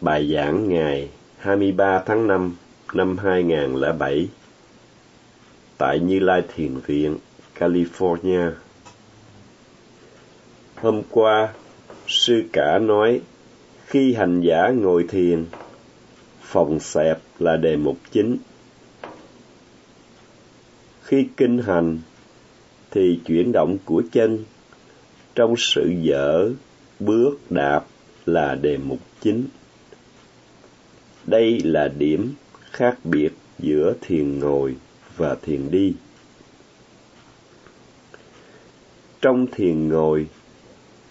Bài giảng ngày 23 tháng 5 năm 2007 tại Như Lai Thiền Viện, California. Hôm qua, sư cả nói khi hành giả ngồi thiền, phòng xẹp là đề mục chính. Khi kinh hành thì chuyển động của chân trong sự dở, bước, đạp là đề mục chính. Đây là điểm khác biệt giữa thiền ngồi và thiền đi. Trong thiền ngồi,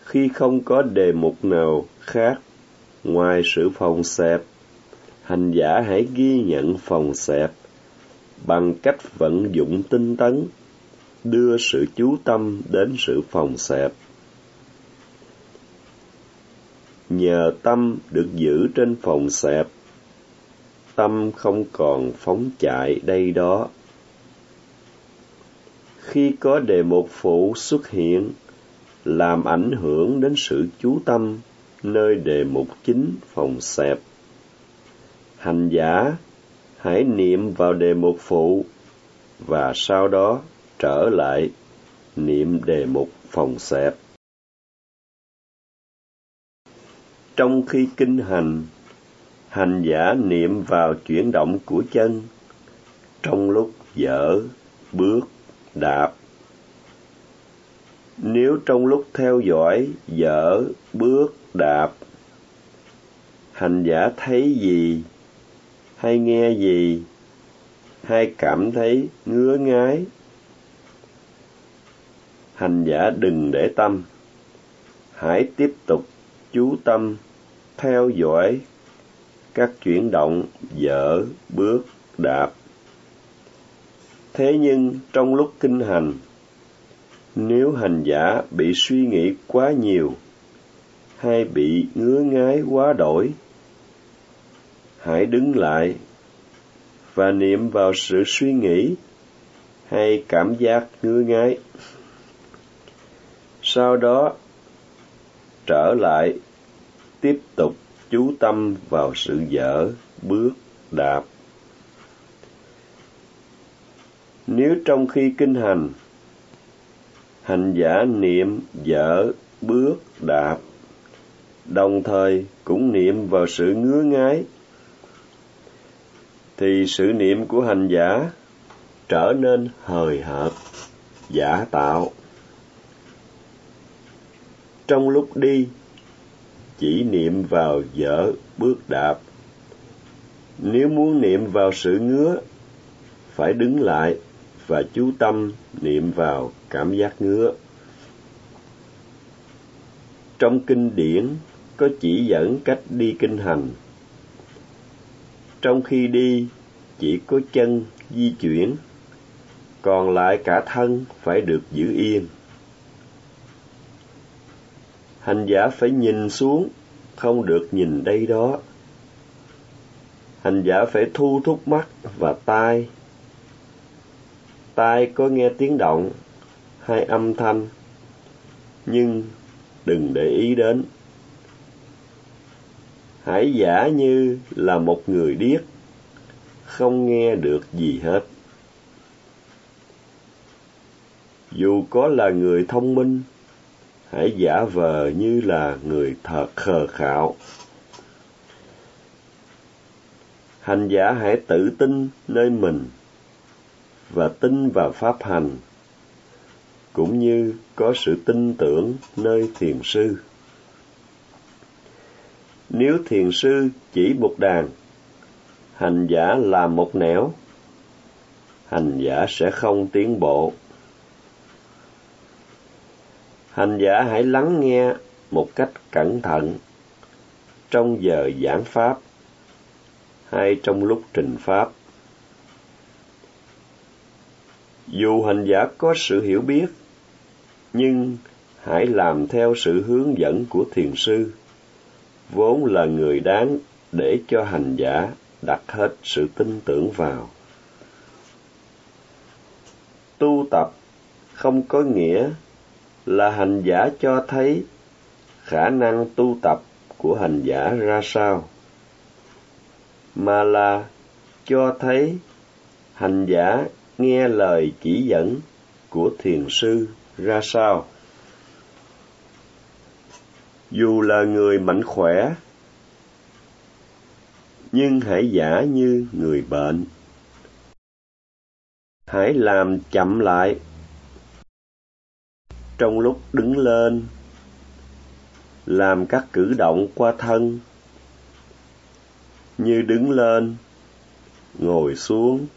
khi không có đề mục nào khác ngoài sự phòng xẹp, hành giả hãy ghi nhận phòng xẹp bằng cách vận dụng tinh tấn, đưa sự chú tâm đến sự phòng xẹp. Nhờ tâm được giữ trên phòng xẹp, tâm không còn phóng chạy đây đó. Khi có đề mục phụ xuất hiện, làm ảnh hưởng đến sự chú tâm nơi đề mục chính phòng xẹp. Hành giả hãy niệm vào đề mục phụ và sau đó trở lại niệm đề mục phòng xẹp. Trong khi kinh hành, hành giả niệm vào chuyển động của chân. Trong lúc dở, bước, đạp. Nếu trong lúc theo dõi, dở, bước, đạp, hành giả thấy gì, hay nghe gì, hay cảm thấy ngứa ngái, hành giả đừng để tâm, hãy tiếp tục chú tâm theo dõi các chuyển động dở, bước, đạp. Thế nhưng trong lúc kinh hành, nếu hành giả bị suy nghĩ quá nhiều hay bị ngứa ngái quá đổi, hãy đứng lại và niệm vào sự suy nghĩ hay cảm giác ngứa ngái. Sau đó trở lại tiếp tục chú tâm vào sự dở, bước, đạp. Nếu trong khi kinh hành, hành giả niệm dở, bước, đạp, đồng thời cũng niệm vào sự ngứa ngái, thì sự niệm của hành giả trở nên hời hợt, giả tạo. Trong lúc đi, chỉ niệm vào dở bước đạp. Nếu muốn niệm vào sự ngứa, phải đứng lại và chú tâm niệm vào cảm giác ngứa. Trong kinh điển có chỉ dẫn cách đi kinh hành. Trong khi đi, chỉ có chân di chuyển, còn lại cả thân phải được giữ yên hành giả phải nhìn xuống, không được nhìn đây đó. Hành giả phải thu thúc mắt và tai. Tai có nghe tiếng động hay âm thanh, nhưng đừng để ý đến. Hãy giả như là một người điếc, không nghe được gì hết. Dù có là người thông minh, hãy giả vờ như là người thật khờ khạo. Hành giả hãy tự tin nơi mình và tin vào pháp hành, cũng như có sự tin tưởng nơi thiền sư. Nếu thiền sư chỉ một đàn, hành giả làm một nẻo, hành giả sẽ không tiến bộ hành giả hãy lắng nghe một cách cẩn thận trong giờ giảng pháp hay trong lúc trình pháp. Dù hành giả có sự hiểu biết, nhưng hãy làm theo sự hướng dẫn của thiền sư, vốn là người đáng để cho hành giả đặt hết sự tin tưởng vào. Tu tập không có nghĩa là hành giả cho thấy khả năng tu tập của hành giả ra sao mà là cho thấy hành giả nghe lời chỉ dẫn của thiền sư ra sao. Dù là người mạnh khỏe, nhưng hãy giả như người bệnh. Hãy làm chậm lại trong lúc đứng lên, làm các cử động qua thân như đứng lên, ngồi xuống,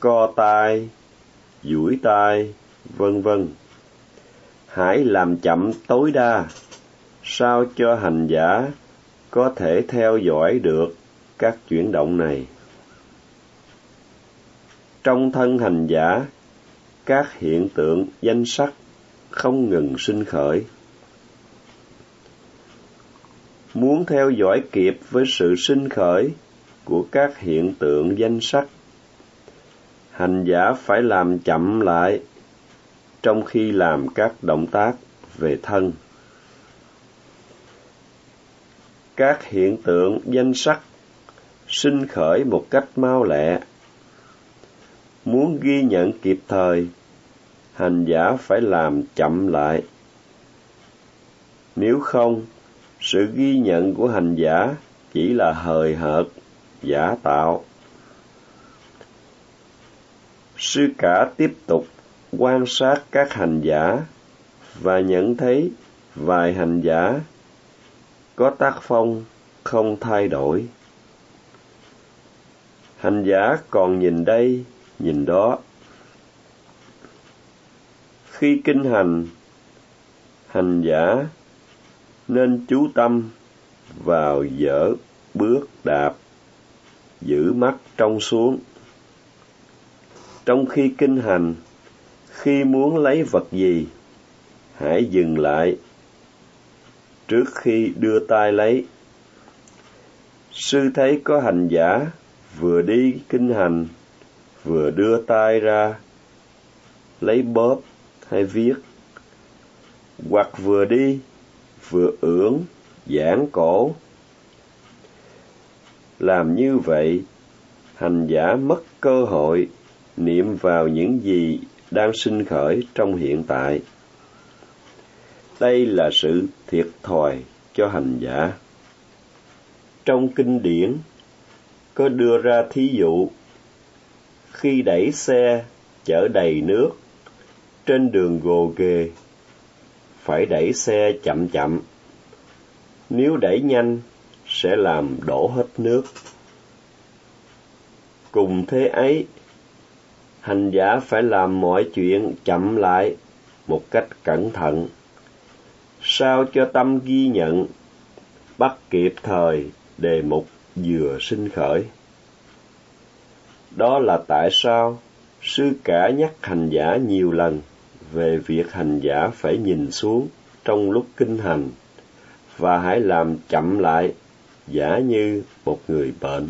co tay, duỗi tay, vân vân. Hãy làm chậm tối đa, sao cho hành giả có thể theo dõi được các chuyển động này. Trong thân hành giả, các hiện tượng danh sắc không ngừng sinh khởi. Muốn theo dõi kịp với sự sinh khởi của các hiện tượng danh sắc, hành giả phải làm chậm lại trong khi làm các động tác về thân. Các hiện tượng danh sắc sinh khởi một cách mau lẹ. Muốn ghi nhận kịp thời, hành giả phải làm chậm lại. Nếu không, sự ghi nhận của hành giả chỉ là hời hợt, giả tạo. Sư cả tiếp tục quan sát các hành giả và nhận thấy vài hành giả có tác phong không thay đổi. Hành giả còn nhìn đây, nhìn đó. Khi kinh hành, hành giả nên chú tâm vào dở bước đạp, giữ mắt trong xuống. Trong khi kinh hành, khi muốn lấy vật gì, hãy dừng lại trước khi đưa tay lấy. Sư thấy có hành giả vừa đi kinh hành, vừa đưa tay ra, lấy bóp hay viết, hoặc vừa đi, vừa ưỡn, giãn cổ. Làm như vậy, hành giả mất cơ hội niệm vào những gì đang sinh khởi trong hiện tại. Đây là sự thiệt thòi cho hành giả. Trong kinh điển có đưa ra thí dụ khi đẩy xe chở đầy nước trên đường gồ ghề, phải đẩy xe chậm chậm. Nếu đẩy nhanh, sẽ làm đổ hết nước. Cùng thế ấy, hành giả phải làm mọi chuyện chậm lại một cách cẩn thận. Sao cho tâm ghi nhận, bắt kịp thời đề mục vừa sinh khởi. Đó là tại sao sư cả nhắc hành giả nhiều lần về việc hành giả phải nhìn xuống trong lúc kinh hành và hãy làm chậm lại, giả như một người bệnh.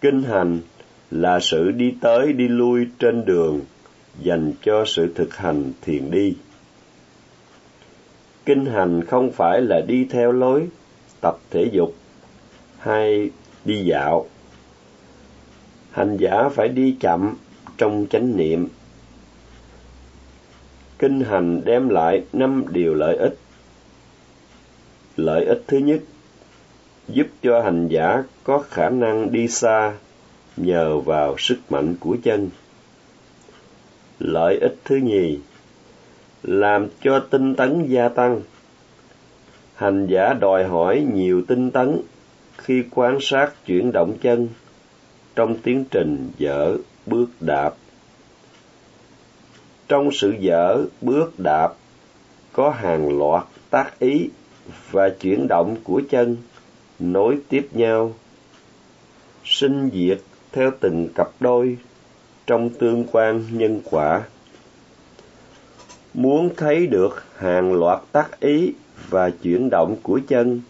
Kinh hành là sự đi tới đi lui trên đường dành cho sự thực hành thiền đi. Kinh hành không phải là đi theo lối tập thể dục hay đi dạo. Hành giả phải đi chậm trong chánh niệm. Kinh hành đem lại năm điều lợi ích. Lợi ích thứ nhất, giúp cho hành giả có khả năng đi xa nhờ vào sức mạnh của chân. Lợi ích thứ nhì, làm cho tinh tấn gia tăng hành giả đòi hỏi nhiều tinh tấn khi quan sát chuyển động chân trong tiến trình dở bước đạp. Trong sự dở bước đạp có hàng loạt tác ý và chuyển động của chân nối tiếp nhau, sinh diệt theo từng cặp đôi trong tương quan nhân quả. Muốn thấy được hàng loạt tác ý và chuyển động của chân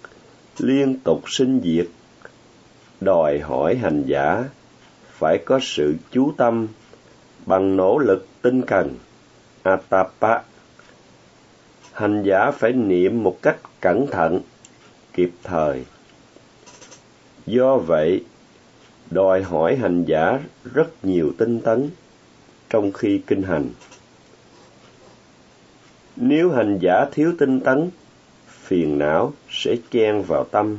liên tục sinh diệt đòi hỏi hành giả phải có sự chú tâm bằng nỗ lực tinh cần atapa hành giả phải niệm một cách cẩn thận kịp thời Do vậy, đòi hỏi hành giả rất nhiều tinh tấn trong khi kinh hành. Nếu hành giả thiếu tinh tấn, phiền não sẽ chen vào tâm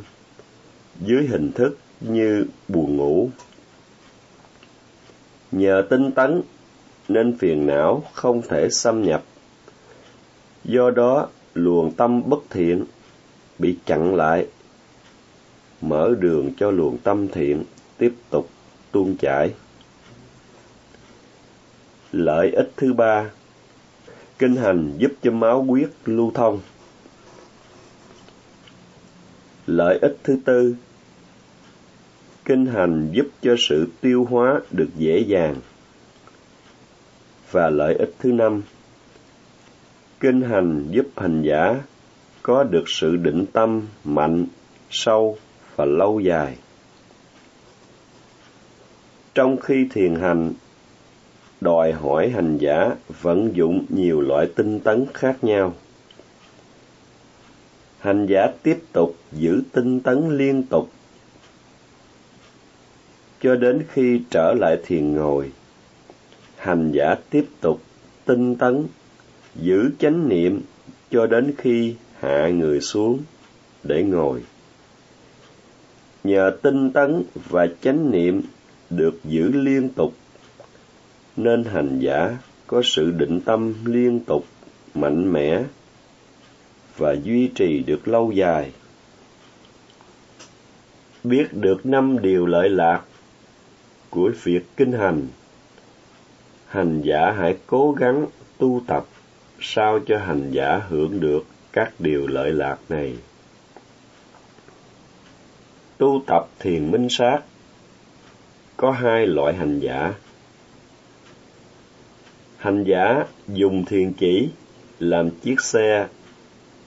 dưới hình thức như buồn ngủ. Nhờ tinh tấn nên phiền não không thể xâm nhập. Do đó, luồng tâm bất thiện bị chặn lại, mở đường cho luồng tâm thiện tiếp tục tuôn chảy. Lợi ích thứ ba, kinh hành giúp cho máu huyết lưu thông. Lợi ích thứ tư, kinh hành giúp cho sự tiêu hóa được dễ dàng. Và lợi ích thứ năm, kinh hành giúp hành giả có được sự định tâm mạnh, sâu và lâu dài. Trong khi thiền hành, đòi hỏi hành giả vận dụng nhiều loại tinh tấn khác nhau. Hành giả tiếp tục giữ tinh tấn liên tục cho đến khi trở lại thiền ngồi. Hành giả tiếp tục tinh tấn, giữ chánh niệm cho đến khi hạ người xuống để ngồi. Nhờ tinh tấn và chánh niệm được giữ liên tục, nên hành giả có sự định tâm liên tục, mạnh mẽ và duy trì được lâu dài. Biết được năm điều lợi lạc của việc kinh hành, hành giả hãy cố gắng tu tập sao cho hành giả hưởng được các điều lợi lạc này. Tu tập thiền minh sát có hai loại hành giả. Hành giả dùng thiền chỉ, làm chiếc xe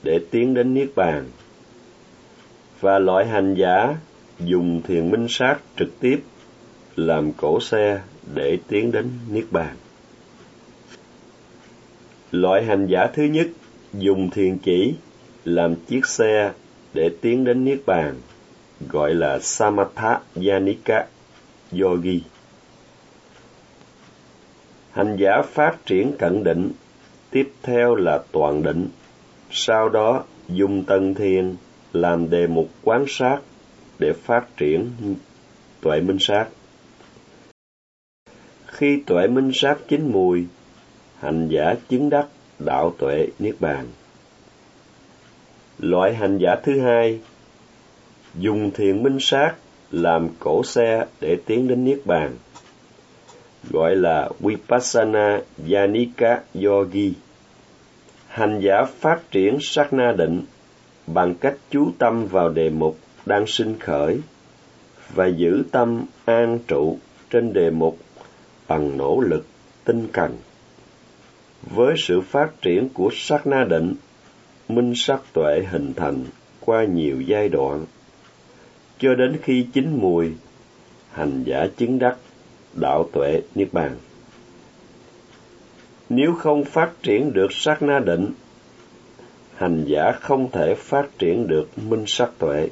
để tiến đến Niết Bàn. Và loại hành giả dùng thiền minh sát trực tiếp làm cổ xe để tiến đến Niết Bàn. Loại hành giả thứ nhất dùng thiền chỉ làm chiếc xe để tiến đến Niết Bàn, gọi là Samatha Yanika Yogi. Hành giả phát triển cận định, tiếp theo là toàn định, sau đó dùng tân thiền làm đề mục quán sát để phát triển tuệ minh sát. Khi tuệ minh sát chín mùi, hành giả chứng đắc đạo tuệ niết bàn. Loại hành giả thứ hai dùng thiền minh sát làm cổ xe để tiến đến niết bàn, gọi là Vipassana Yanika Yogi. Hành giả phát triển sát na định bằng cách chú tâm vào đề mục đang sinh khởi và giữ tâm an trụ trên đề mục bằng nỗ lực tinh cần. Với sự phát triển của sát na định, minh sắc tuệ hình thành qua nhiều giai đoạn, cho đến khi chín mùi, hành giả chứng đắc đạo tuệ niết bàn. Nếu không phát triển được sát na định, hành giả không thể phát triển được minh sắc tuệ.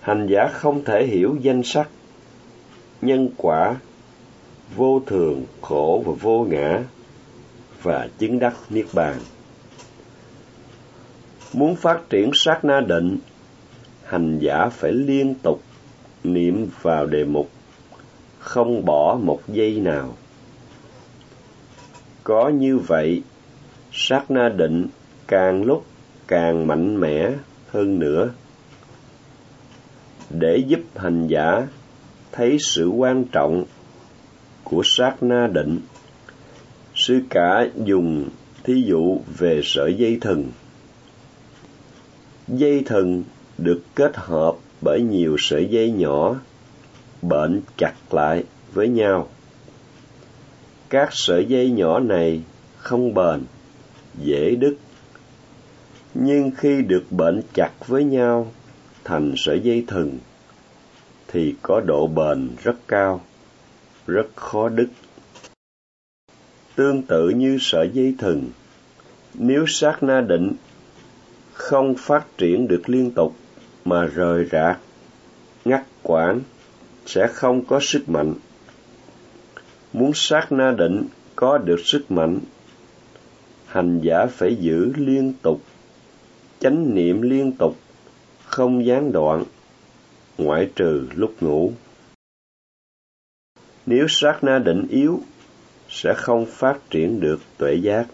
Hành giả không thể hiểu danh sắc, nhân quả, vô thường, khổ và vô ngã và chứng đắc niết bàn. Muốn phát triển sát na định, hành giả phải liên tục niệm vào đề mục, không bỏ một giây nào. Có như vậy, sát na định càng lúc càng mạnh mẽ hơn nữa. Để giúp hành giả thấy sự quan trọng của sát na định Sư cả dùng thí dụ về sợi dây thừng. Dây thừng được kết hợp bởi nhiều sợi dây nhỏ, bệnh chặt lại với nhau. Các sợi dây nhỏ này không bền, dễ đứt. Nhưng khi được bệnh chặt với nhau thành sợi dây thừng, thì có độ bền rất cao, rất khó đứt tương tự như sợi dây thừng. Nếu sát na định không phát triển được liên tục mà rời rạc, ngắt quãng sẽ không có sức mạnh. Muốn sát na định có được sức mạnh, hành giả phải giữ liên tục, chánh niệm liên tục, không gián đoạn, ngoại trừ lúc ngủ. Nếu sát na định yếu, sẽ không phát triển được tuệ giác.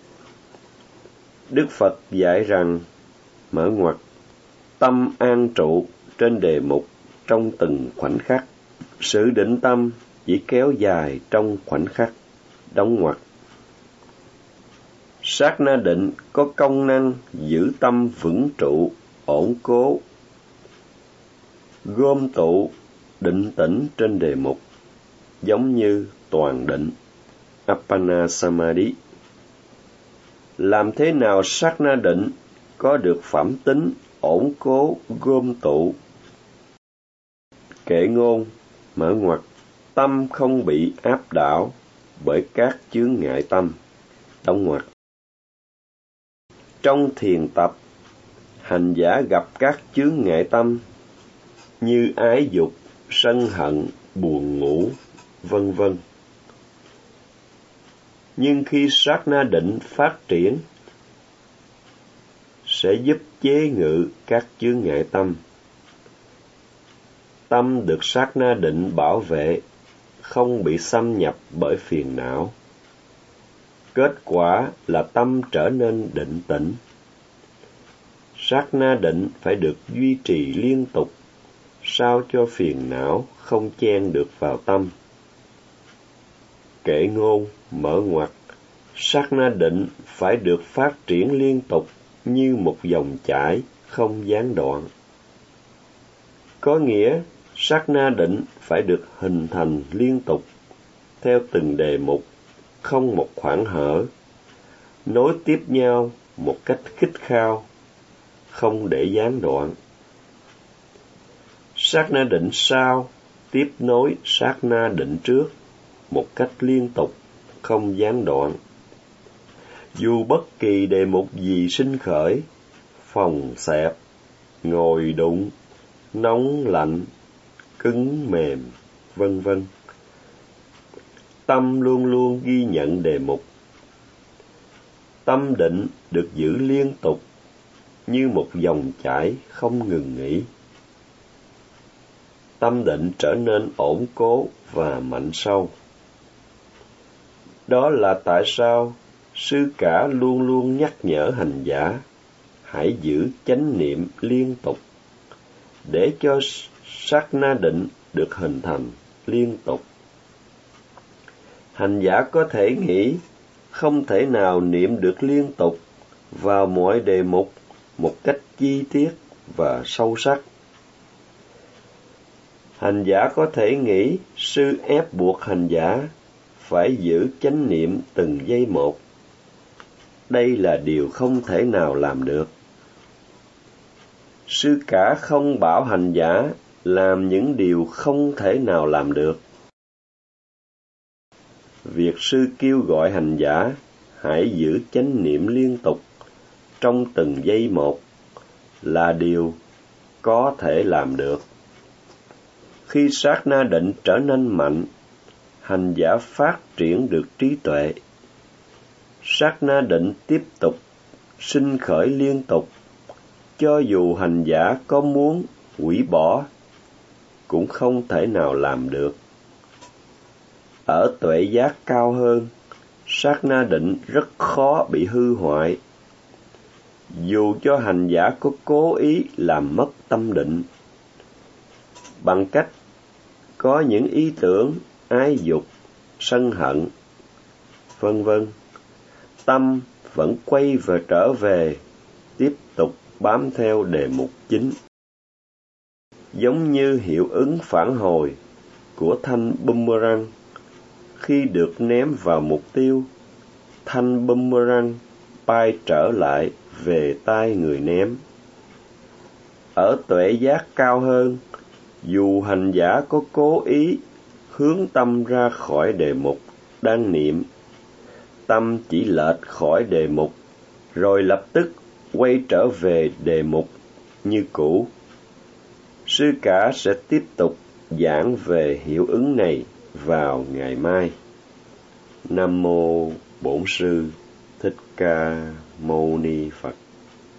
Đức Phật dạy rằng, mở ngoặt, tâm an trụ trên đề mục trong từng khoảnh khắc. Sự định tâm chỉ kéo dài trong khoảnh khắc, đóng ngoặt. Sát na định có công năng giữ tâm vững trụ, ổn cố, gom tụ, định tĩnh trên đề mục, giống như toàn định, Appana Samadhi. Làm thế nào sát na định có được phẩm tính ổn cố gom tụ? Kệ ngôn mở ngoặt tâm không bị áp đảo bởi các chướng ngại tâm. Đóng ngoặt trong thiền tập hành giả gặp các chướng ngại tâm như ái dục sân hận buồn ngủ vân vân nhưng khi sát na định phát triển sẽ giúp chế ngự các chướng ngại tâm. Tâm được sát na định bảo vệ, không bị xâm nhập bởi phiền não. Kết quả là tâm trở nên định tĩnh. Sát na định phải được duy trì liên tục, sao cho phiền não không chen được vào tâm. Kệ ngôn, mở ngoặt, sát na định phải được phát triển liên tục như một dòng chảy không gián đoạn. Có nghĩa, sát na định phải được hình thành liên tục, theo từng đề mục, không một khoảng hở, nối tiếp nhau một cách khích khao, không để gián đoạn. Sát na định sau tiếp nối sát na định trước một cách liên tục, không gián đoạn dù bất kỳ đề mục gì sinh khởi, phòng xẹp, ngồi đụng, nóng lạnh, cứng mềm, vân vân. Tâm luôn luôn ghi nhận đề mục. Tâm định được giữ liên tục như một dòng chảy không ngừng nghỉ. Tâm định trở nên ổn cố và mạnh sâu. Đó là tại sao sư cả luôn luôn nhắc nhở hành giả hãy giữ chánh niệm liên tục, để cho sát na định được hình thành liên tục. Hành giả có thể nghĩ không thể nào niệm được liên tục vào mọi đề mục một cách chi tiết và sâu sắc. Hành giả có thể nghĩ sư ép buộc hành giả phải giữ chánh niệm từng giây một đây là điều không thể nào làm được. Sư cả không bảo hành giả làm những điều không thể nào làm được. Việc sư kêu gọi hành giả hãy giữ chánh niệm liên tục trong từng giây một là điều có thể làm được. Khi sát na định trở nên mạnh, hành giả phát triển được trí tuệ. Sát na định tiếp tục, sinh khởi liên tục. Cho dù hành giả có muốn hủy bỏ, cũng không thể nào làm được. Ở tuệ giác cao hơn, sát na định rất khó bị hư hoại. Dù cho hành giả có cố ý làm mất tâm định, bằng cách có những ý tưởng ái dục sân hận vân vân tâm vẫn quay và trở về, tiếp tục bám theo đề mục chính. Giống như hiệu ứng phản hồi của thanh boomerang, khi được ném vào mục tiêu, thanh boomerang bay trở lại về tay người ném. Ở tuệ giác cao hơn, dù hành giả có cố ý hướng tâm ra khỏi đề mục đang niệm tâm chỉ lệch khỏi đề mục, rồi lập tức quay trở về đề mục như cũ. Sư cả sẽ tiếp tục giảng về hiệu ứng này vào ngày mai. Nam mô Bổn sư Thích Ca Mâu Ni Phật.